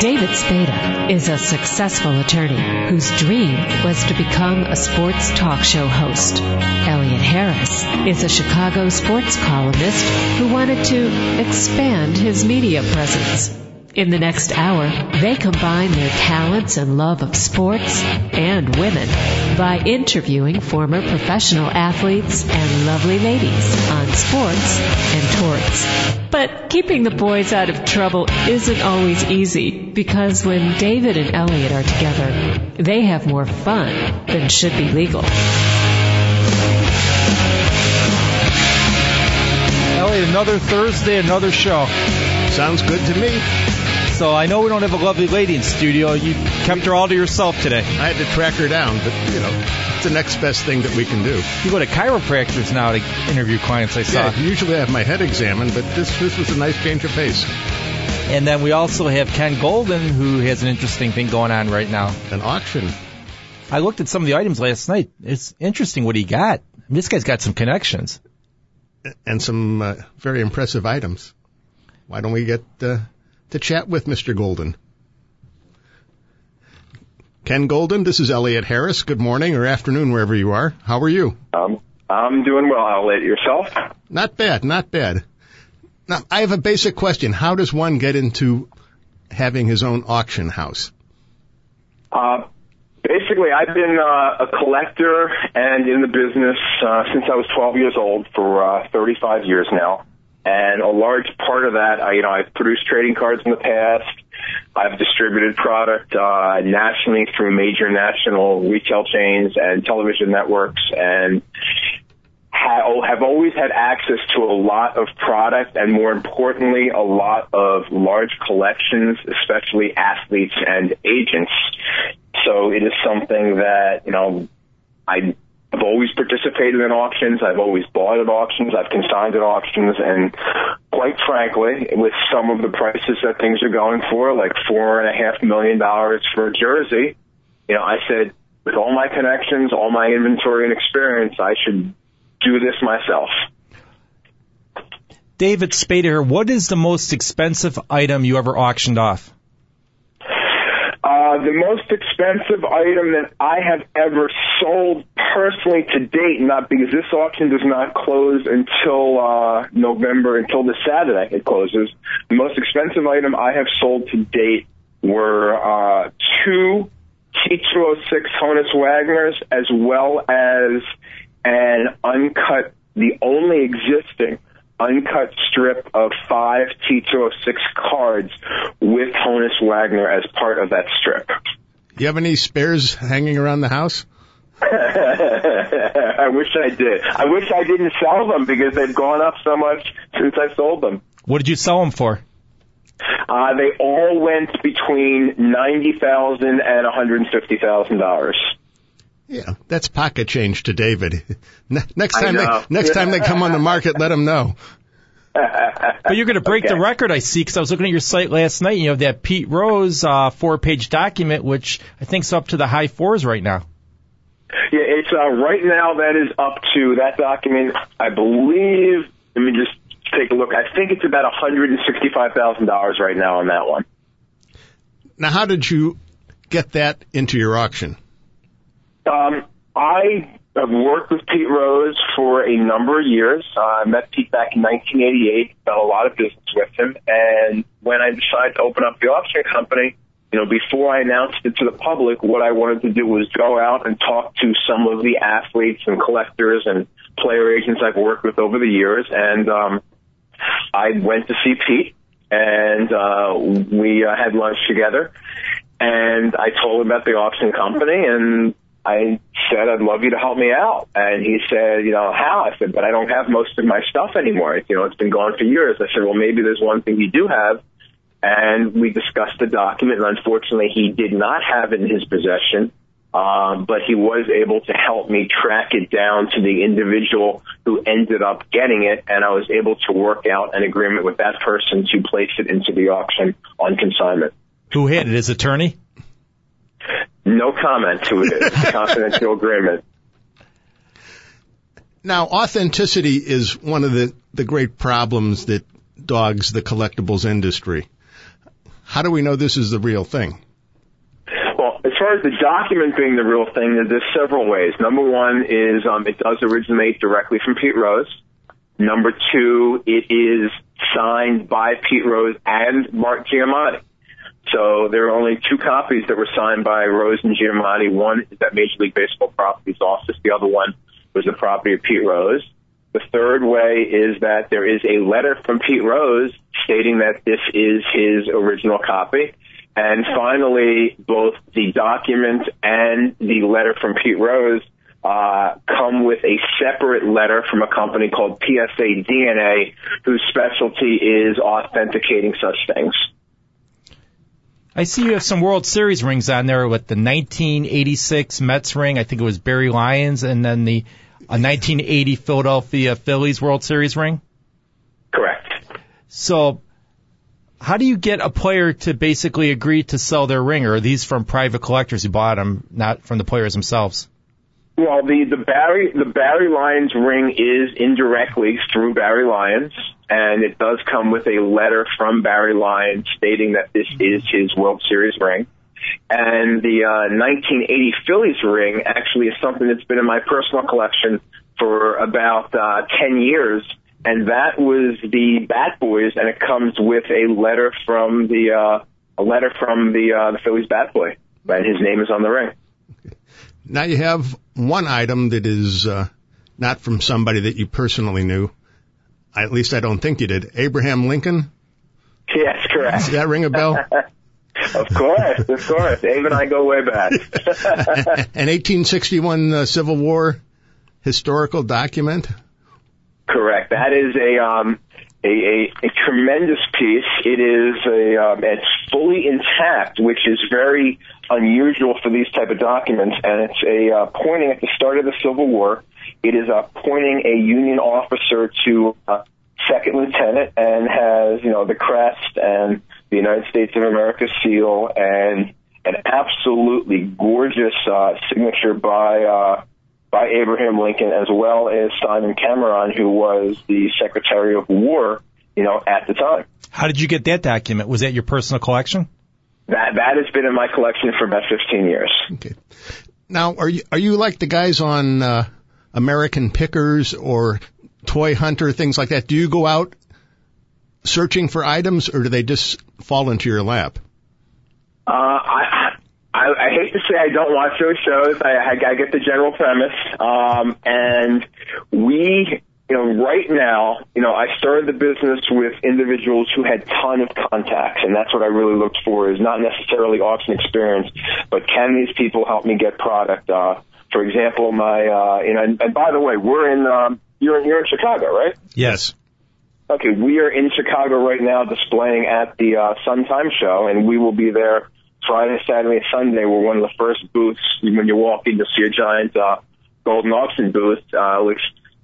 David Spada is a successful attorney whose dream was to become a sports talk show host. Elliot Harris is a Chicago sports columnist who wanted to expand his media presence. In the next hour, they combine their talents and love of sports and women by interviewing former professional athletes and lovely ladies on sports and torts. But keeping the boys out of trouble isn't always easy because when David and Elliot are together, they have more fun than should be legal. Elliot, another Thursday, another show. Sounds good to me. So I know we don't have a lovely lady in studio. You kept her all to yourself today. I had to track her down, but you know, it's the next best thing that we can do. You go to chiropractors now to interview clients. I saw. Yeah, usually I have my head examined, but this this was a nice change of pace. And then we also have Ken Goldin, who has an interesting thing going on right now. An auction. I looked at some of the items last night. It's interesting what he got. This guy's got some connections and some uh, very impressive items. Why don't we get uh, to chat with Mr. Goldin. Ken Goldin, this is Elliot Harris. Good morning or afternoon, wherever you are. How are you? Um, I'm doing well, Elliot. Yourself? Not bad, not bad. Now, I have a basic question. How does one get into having his own auction house? Uh, basically, I've been uh, a collector and in the business uh, since I was 12 years old for uh, 35 years now. And a large part of that, I, you know, I've produced trading cards in the past. I've distributed product uh, nationally through major national retail chains and television networks, and have always had access to a lot of product, and more importantly, a lot of large collections, especially athletes and agents. So it is something that you know I I've always participated in auctions. I've always bought at auctions. I've consigned at auctions. And quite frankly, with some of the prices that things are going for, like four and a half million dollars for a jersey, you know, I said, with all my connections, all my inventory and experience, I should do this myself. David Spada, what is the most expensive item you ever auctioned off? Uh, the most expensive item that I have ever sold personally to date, not because this auction does not close until uh, November, until this Saturday it closes. The most expensive item I have sold to date were uh, two T206 Honus Wagners as well as an uncut, the only existing uncut strip of five T206 cards with Honus Wagner as part of that strip. Do you have any spares hanging around the house? I wish I did. I wish I didn't sell them because they've gone up so much since I sold them. What did you sell them for? Uh, they all went between ninety thousand and one hundred and fifty thousand dollars. Yeah, that's pocket change to David. next time, they, next time they come on the market, let them know. but you're going to break okay. the record, I see, because I was looking at your site last night. And You have that Pete Rose uh, four-page document, which I think's up to the high fours right now. Yeah, it's uh, right now. That is up to that document. I believe. Let me just take a look. I think it's about one hundred and sixty-five thousand dollars right now on that one. Now, how did you get that into your auction? Um, I have worked with Pete Rose for a number of years. Uh, I met Pete back in 1988, done a lot of business with him, and when I decided to open up the auction company, you know, before I announced it to the public, what I wanted to do was go out and talk to some of the athletes and collectors and player agents I've worked with over the years, and um, I went to see Pete, and uh, we uh, had lunch together, and I told him about the auction company, and I said, I'd love you to help me out. And he said, you know, how? I said, but I don't have most of my stuff anymore. You know, it's been gone for years. I said, well, maybe there's one thing you do have. And we discussed the document, and unfortunately, he did not have it in his possession. Um, but he was able to help me track it down to the individual who ended up getting it, and I was able to work out an agreement with that person to place it into the auction on consignment. Who had it? His attorney? No comment to it. It's a confidential agreement. Now, authenticity is one of the, the great problems that dogs the collectibles industry. How do we know this is the real thing? Well, as far as the document being the real thing, there's several ways. Number one is um, it does originate directly from Pete Rose. Number two, it is signed by Pete Rose and Mark Giamatti. So there are only two copies that were signed by Rose and Giamatti. One is at Major League Baseball Properties office. The other one was the property of Pete Rose. The third way is that there is a letter from Pete Rose stating that this is his original copy. And finally, both the document and the letter from Pete Rose uh, come with a separate letter from a company called PSA DNA, whose specialty is authenticating such things. I see you have some World Series rings on there with the 1986 Mets ring. I think it was Barry Lyons, and then the a 1980 Philadelphia Phillies World Series ring. Correct. So, how do you get a player to basically agree to sell their ring? Or are these from private collectors who bought them, not from the players themselves? Well, the the Barry the Barry Lyons ring is indirectly through Barry Lyons, and it does come with a letter from Barry Lyons stating that this is his World Series ring. And the uh, 1980 Phillies ring actually is something that's been in my personal collection for about uh, 10 years, and that was the Bat Boys, and it comes with a letter from the uh, a letter from the uh, the Phillies Bat Boy, and his name is on the ring. Now you have one item that is uh, not from somebody that you personally knew. At least I don't think you did. Abraham Lincoln. Yes, correct. Does that ring a bell? of course, of course. Abe and I go way back. An 1861 uh, Civil War historical document. Correct. That is a um, a, a, a tremendous piece. It is a um, it's fully intact, which is very unusual for these type of documents, and it's a uh, pointing at the start of the Civil War. It is uh, pointing a Union officer to uh, second lieutenant and has you know the crest and the United States of America seal and an absolutely gorgeous uh, signature by uh, by Abraham Lincoln as well as Simon Cameron, who was the Secretary of War, you know, at the time. How did you get that document? Was that your personal collection? That that has been in my collection for about 15 years. Okay. Now, are you are you like the guys on uh, American Pickers or Toy Hunter, things like that? Do you go out searching for items, or do they just fall into your lap? Uh, I, I I hate to say I don't watch those shows. I I, I get the general premise, um, and we you know, right now, you know, I started the business with individuals who had ton of contacts, and that's what I really looked for is not necessarily auction experience, but can these people help me get product? Uh, for example, my, uh, you know, and, and by the way, we're in, um, you're, in, you're in Chicago, right? Yes. Okay, we are in Chicago right now displaying at the uh, Sun-Times Show, and we will be there Friday, Saturday, Sunday. We're one of the first booths. When you walk in, you'll see a giant uh, Goldin auction booth, uh, which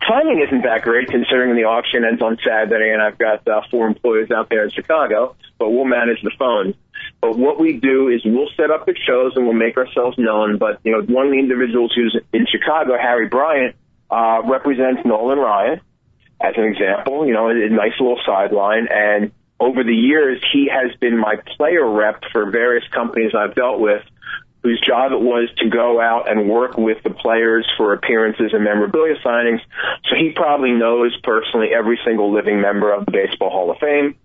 timing isn't that great considering the auction ends on Saturday and I've got uh, four employees out there in Chicago, but we'll manage the phones. But what we do is we'll set up the shows and we'll make ourselves known. But, you know, one of the individuals who's in Chicago, Harry Bryant, uh, represents Nolan Ryan as an example, you know, a nice little sideline. And over the years, he has been my player rep for various companies I've dealt with whose job it was to go out and work with the players for appearances and memorabilia signings. So he probably knows personally every single living member of the Baseball Hall of Fame,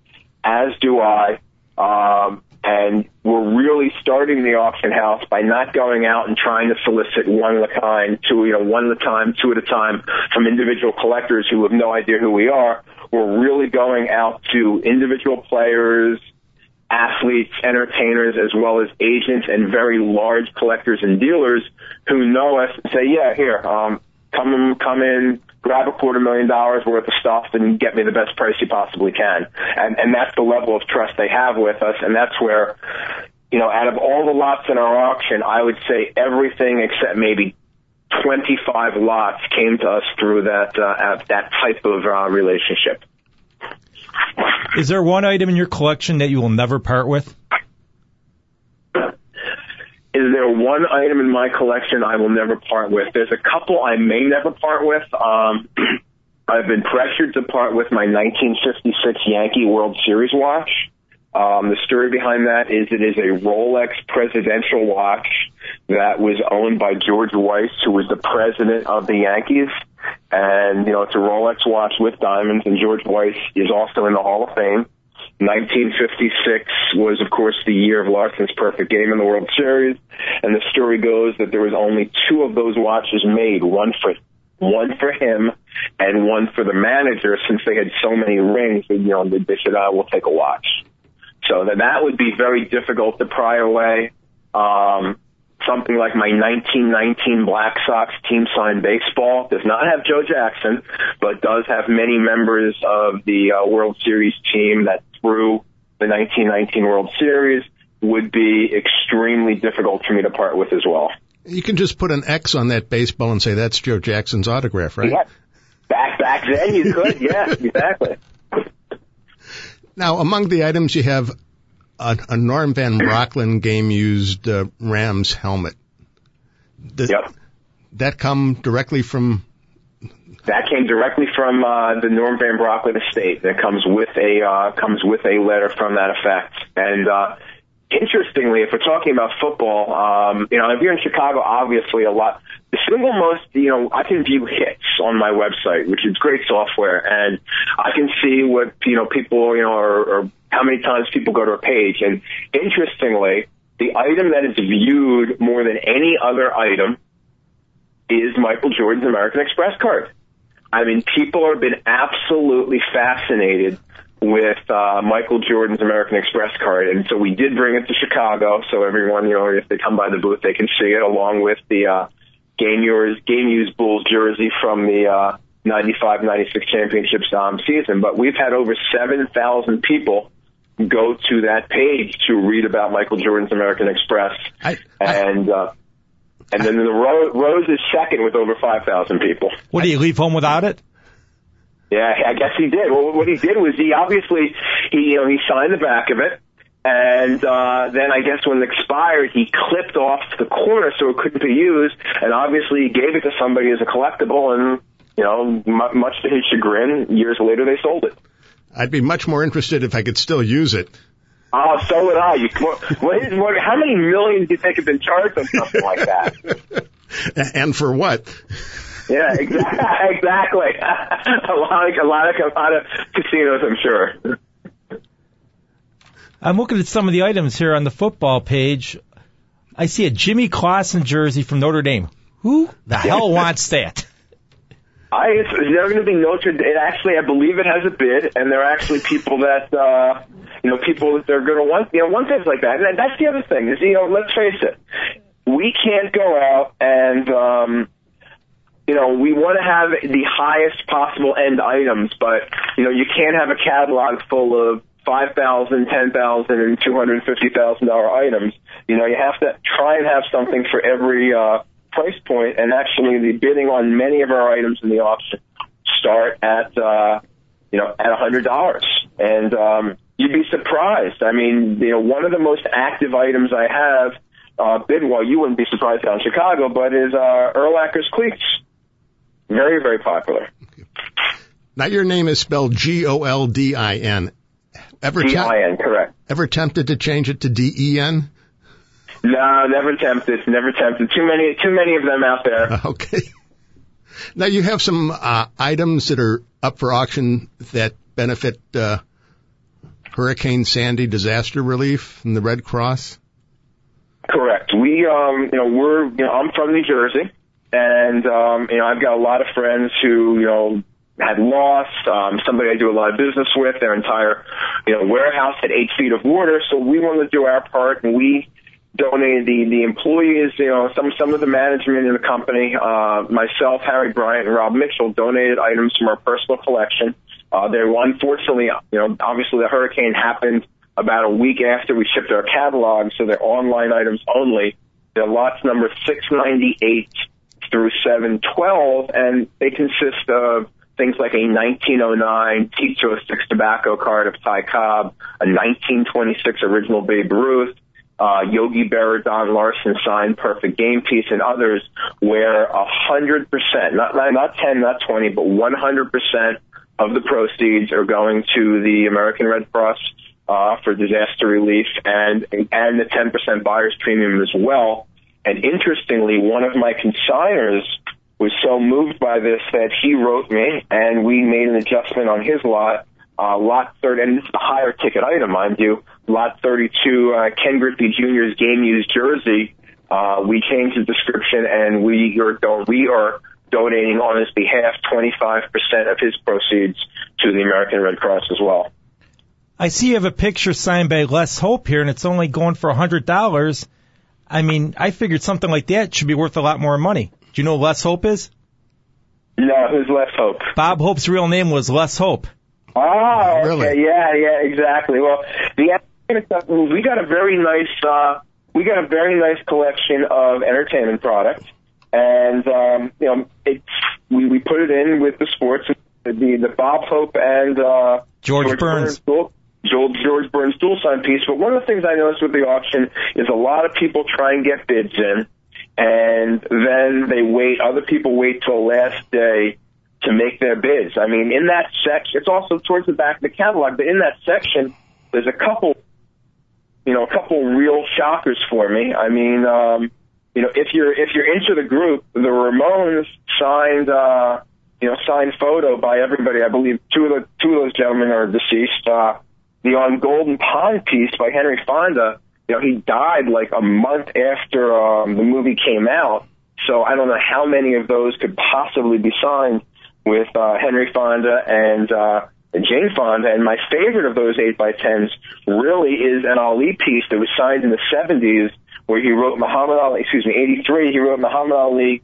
as do I. Um, and we're really starting the auction house by not going out and trying to solicit one at a time, two, you know, one at a time, two at a time from individual collectors who have no idea who we are. We're really going out to individual players, athletes, entertainers, as well as agents and very large collectors and dealers who know us and say, yeah, here, um, come come in, grab a quarter million dollars worth of stuff and get me the best price you possibly can. And, and that's the level of trust they have with us. And that's where, you know, out of all the lots in our auction, I would say everything except maybe 25 lots came to us through that, uh, that type of uh, relationship. Is there one item in your collection that you will never part with? Is there one item in my collection I will never part with? There's a couple I may never part with. Um, I've been pressured to part with my 1956 Yankee World Series watch. Um, the story behind that is it is a Rolex presidential watch that was owned by George Weiss, who was the president of the Yankees. And, you know, it's a Rolex watch with diamonds, and George Weiss is also in the Hall of Fame. 1956 was, of course, the year of Larsen's perfect game in the World Series, and the story goes that there was only two of those watches made, one for one for him and one for the manager, since they had so many rings. You know, they said, "I will take a watch." So that that would be very difficult to pry away. Um, something like my 1919 Black Sox team signed baseball does not have Joe Jackson, but does have many members of the uh, World Series team that through the 1919 World Series would be extremely difficult for me to part with as well. You can just put an X on that baseball and say that's Joe Jackson's autograph, right? Yeah. Back back then you could, yeah, exactly. Now, among the items you have a, a Norm Van Brocklin game used uh, Rams helmet. Does Yep. that come directly from That came directly from uh, the Norm Van Brocklin estate. That comes with a uh, comes with a letter from that effect. And uh, interestingly, if we're talking about football, um, you know, if you're in Chicago, obviously a lot. The single most, you know, I can view hits on my website, which is great software, and I can see what you know people, you know, are, or how many times people go to a page. And interestingly, the item that is viewed more than any other item is Michael Jordan's American Express card. I mean, people have been absolutely fascinated with uh, Michael Jordan's American Express card, and so we did bring it to Chicago. So everyone, you know, if they come by the booth, they can see it along with the uh, game yours game used Bulls jersey from the uh, 95-96 championships um, season. But we've had over seven thousand people go to that page to read about Michael Jordan's American Express, I, I, and uh, and then the Ro- Rose is second with over five thousand people. What do you leave home without it? Yeah, I guess he did. Well, what he did was he obviously he you know he signed the back of it, and uh, then I guess when it expired, he clipped off the corner so it couldn't be used, and obviously he gave it to somebody as a collectible, and you know, m- much to his chagrin, years later they sold it. I'd be much more interested if I could still use it. Oh, so would I. You, what, what, what, how many millions do you think have been charged on something like that? and for what? Yeah, exactly. exactly. a lot, of, a lot of, a lot of casinos, I'm sure. I'm looking at some of the items here on the football page. I see a Jimmy Clausen jersey from Notre Dame. Who the hell wants that? I, it's, they're going to be Dame. It actually, I believe it has a bid, and there are actually people that, uh, you know, people that they're going to want, you know, want things like that. And that's the other thing is, you know, let's face it, we can't go out and, um, you know, we want to have the highest possible end items, but, you know, you can't have a catalog full of five thousand, ten thousand, and two hundred fifty thousand dollar items. You know, you have to try and have something for every uh, price point, and actually, the bidding on many of our items in the auction start at uh, you know at a hundred dollars, and um, you'd be surprised. I mean, you know, one of the most active items I have uh, bid well, you wouldn't be surprised down in Chicago, but is uh, Urlacher's cleats. Very, very popular. Now your name is spelled G O L D I N. Ever temp- G-I-N, correct. ever tempted to change it to D E N? No, never tempted, never tempted. Too many, too many of them out there. Okay. Now you have some uh, items that are up for auction that benefit uh, Hurricane Sandy disaster relief and the Red Cross. Correct. We, um, you know, we're, you know, I'm from New Jersey, and um, you know, I've got a lot of friends who, you know, had lost. Um, somebody I do a lot of business with, their entire, you know, warehouse had eight feet of water. So we wanted to do our part, and we donated the the employees, you know, some some of the management in the company, uh, myself, Harry Bryant, and Rob Mitchell donated items from our personal collection. Uh, they were unfortunately, you know, obviously the hurricane happened about a week after we shipped our catalog, so they're online items only. They're lots number 698 through 712, and they consist of things like a 1909 T206 tobacco card of Ty Cobb, a 1926 original Babe Ruth, uh, Yogi Berra, Don Larsen signed perfect game piece, and others where a hundred percent, not not ten, not twenty, but one hundred percent of the proceeds are going to the American Red Cross uh, for disaster relief and and the 10% buyer's premium as well. And interestingly, one of my consigners was so moved by this that he wrote me and we made an adjustment on his lot, uh, lot 30, and is a higher ticket item, mind you, lot 32, uh, Ken Griffey Jr.'s game used jersey. Uh, we changed the description and we are, we are donating on his behalf 25% of his proceeds to the American Red Cross as well. I see you have a picture signed by Les Hope here and it's only going for a hundred dollars. I mean, I figured something like that should be worth a lot more money. Do you know who Les Hope is? No, who's Les Hope? Bob Hope's real name was Les Hope. Oh, Really? okay, yeah, yeah, exactly. Well, the entertainment we got a very nice, uh, we got a very nice collection of entertainment products, and um, you know, it's we we put it in with the sports, the the Bob Hope and uh, George Burns. dual, George, George Burns dual sign piece. But one of the things I noticed with the auction is a lot of people try and get bids in, and then they wait. Other people wait till last day to make their bids. I mean, in that section, it's also towards the back of the catalog, but in that section, there's a couple, you know, a couple real shockers for me. I mean, um, you know, if you're if you're into the group, the Ramones signed, uh, you know, signed photo by everybody. I believe two of the two of those gentlemen are deceased. Uh, the on Golden Pond piece by Henry Fonda. You know, he died like a month after um, the movie came out. So I don't know how many of those could possibly be signed with uh, Henry Fonda and uh, Jane Fonda. And my favorite of those 8 by 10s really is an Ali piece that was signed in the 70s where he wrote Muhammad Ali, excuse me, 83, he wrote Muhammad Ali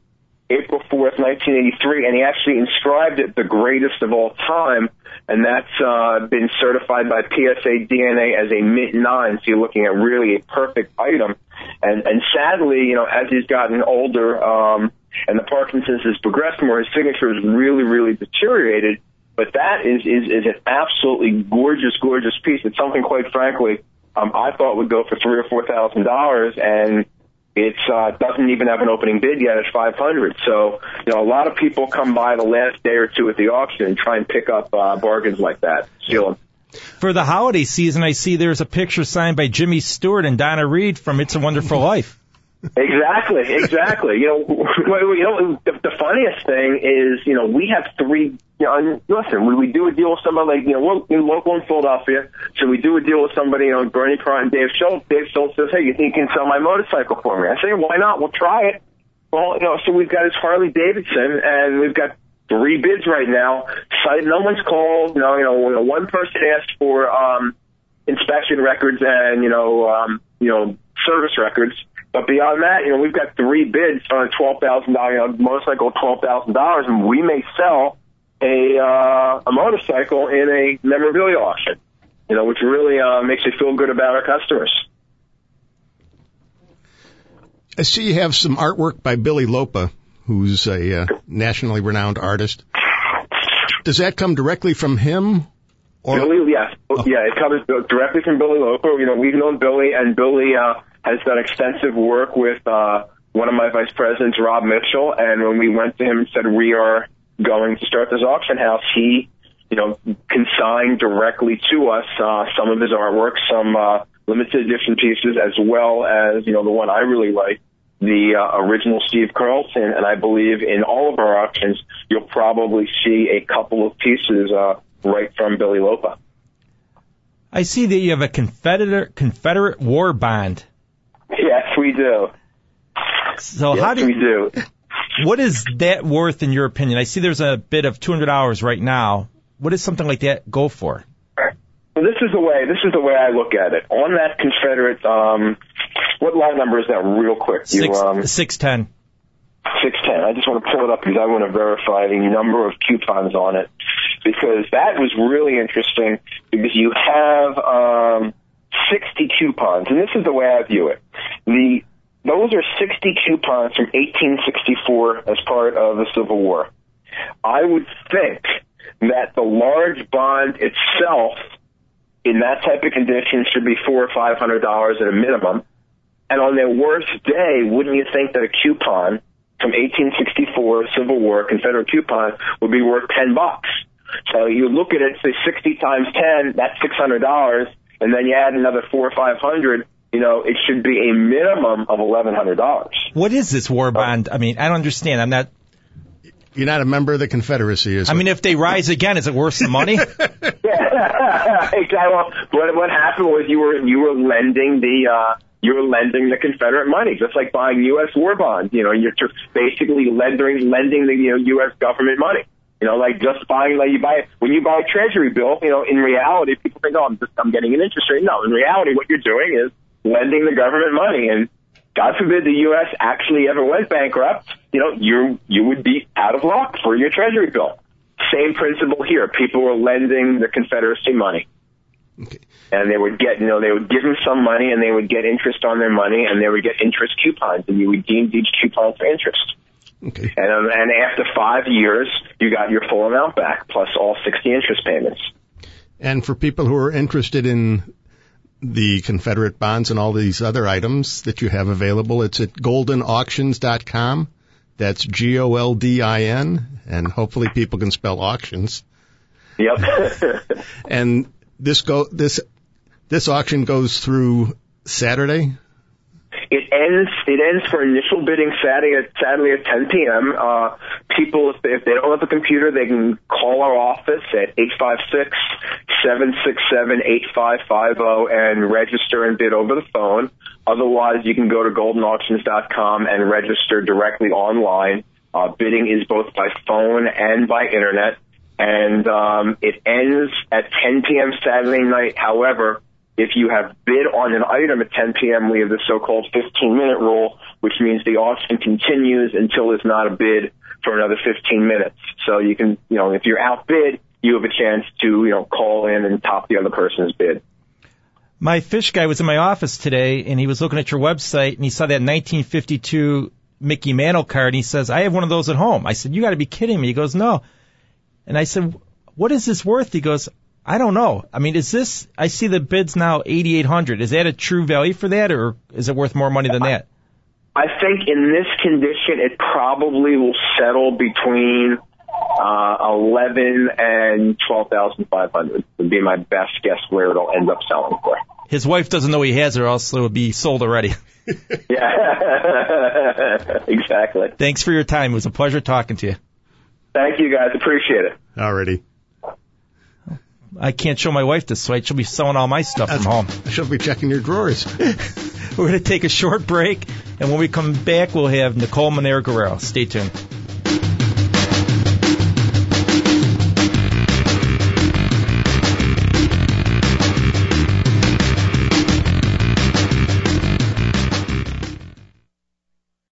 April 4th, 1983, and he actually inscribed it the greatest of all time, and that's uh, been certified by PSA DNA as a mint nine. So you're looking at really a perfect item. And and sadly, you know, as he's gotten older, um, and the Parkinson's has progressed more, his signature has really, really deteriorated. But that is is is an absolutely gorgeous, gorgeous piece. It's something, quite frankly, um, I thought would go for three or four thousand dollars, and it's uh, doesn't even have an opening bid yet at 500. So, you know, a lot of people come by the last day or two at the auction and try and pick up uh, bargains like that, steal them. For the holiday season, I see there's a picture signed by Jimmy Stewart and Donna Reed from It's a Wonderful Life. Exactly, exactly. you know, you know, the, the funniest thing is, you know, we have three. You know, listen, we, we do a deal with somebody like, you know, we're local in Philadelphia, so we do a deal with somebody, you know, Bernie Crott and Dave Schultz. Dave Schultz says, hey, you think you can sell my motorcycle for me? I say, why not? We'll try it. Well, you know, so we've got his Harley Davidson, and we've got three bids right now. No one's called. Know, you know, one person asked for um, inspection records and you know, um, you know, service records. But beyond that, you know, we've got three bids on a twelve thousand dollar you know, motorcycle, twelve thousand dollars, and we may sell a uh, a motorcycle in a memorabilia auction. You know, which really uh, makes you feel good about our customers. I see you have some artwork by Billy Lopa, who's a uh, nationally renowned artist. Does that come directly from him? Or Billy, yes, yeah, it comes directly from Billy Loper. You know, we've known Billy, and Billy uh, has done extensive work with uh, one of my vice presidents, Rob Mitchell. And when we went to him and said we are going to start this auction house, he, you know, consigned directly to us uh, some of his artwork, some uh, limited edition pieces, as well as you know the one I really like, the uh, original Steve Carlton. And I believe in all of our auctions, you'll probably see a couple of pieces uh, right from Billy Lopa. I see that you have a Confederate Confederate war bond. Yes, we do. So yes, how do we you, do. What is that worth in your opinion? I see there's a bid of two hundred dollars right now. What does something like that go for? Well, this is the way. This is the way I look at it. On that Confederate, um, what line number is that? Real quick, you Six um, six ten. six ten. I just want to pull it up because I want to verify the number of coupons on it because that was really interesting because you have um, sixty coupons, and this is the way I view it. The those are sixty coupons from 1864 as part of the Civil War. I would think that the large bond itself in that type of condition should be four or five hundred dollars at a minimum. And on their worst day, wouldn't you think that a coupon from 1864 Civil War Confederate coupon would be worth ten bucks? So you look at it, say sixty times ten, that's six hundred dollars. and then you add another four or five hundred, you know, it should be a minimum of eleven hundred dollars. What is this war bond? I mean, I don't understand. I'm not. You're not a member of the Confederacy, is I mean, if they rise again, is it worth the money? Yeah, exactly. What what happened was you were you were lending the uh, you were lending the Confederate money, just like buying U.S. war bonds. You know, you're just basically lending lending the you know U.S. government money. You know, like just buying like you buy when you buy a Treasury bill. You know, in reality, people think, oh, I'm just I'm getting an interest rate. No, in reality, what you're doing is lending the government money, and God forbid the U.S. actually ever went bankrupt. You know, you you would be out of luck for your Treasury bill. Same principle here. People were lending the Confederacy money. Okay. And they would get, you know, they would give them some money and they would get interest on their money and they would get interest coupons and you would deem each coupon for interest. Okay. And, um, and after five years, you got your full amount back plus all 60 interest payments. And for people who are interested in the Confederate bonds and all these other items that you have available, it's at goldinauctions.com. That's G-O-L-D-I-N, and hopefully people can spell auctions. Yep. And this go this this auction goes through Saturday. It ends. It ends for initial bidding Saturday at Saturday at 10 p.m. Uh, people, if they, if they don't have a computer, they can call our office at 856-767-8550 and register and bid over the phone. Otherwise, you can go to goldinauctions.com and register directly online. Uh, bidding is both by phone and by internet, and um, it ends at 10 p.m. Saturday night. However, if you have bid on an item at 10 p.m., we have the so-called 15-minute rule, which means the auction continues until there's not a bid for another 15 minutes. So you can, you know, if you're outbid, you have a chance to, you know, call in and top the other person's bid. My fish guy was in my office today, and he was looking at your website, and he saw that 1952 Mickey Mantle card, and he says, "I have one of those at home." I said, "You got to be kidding me." He goes, "No," and I said, "What is this worth?" He goes, "I don't know. I mean, is this? I see the bids now 8,800. Is that a true value for that, or is it worth more money than that?" I think in this condition, it probably will settle between uh, 11 and 12,500 would be my best guess where it'll end up selling for. His wife doesn't know he has it, or else it would be sold already. Yeah, exactly. Thanks for your time. It was a pleasure talking to you. Thank you guys. Appreciate it. Already. I can't show my wife this, so she'll be selling all my stuff from home. She'll be checking your drawers. We're going to take a short break, and when we come back, we'll have Nicole Monero Guerrero. Stay tuned.